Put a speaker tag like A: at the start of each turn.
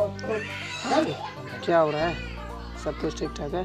A: हाँ। क्या हो रहा है? सब कुछ ठीक ठाक है?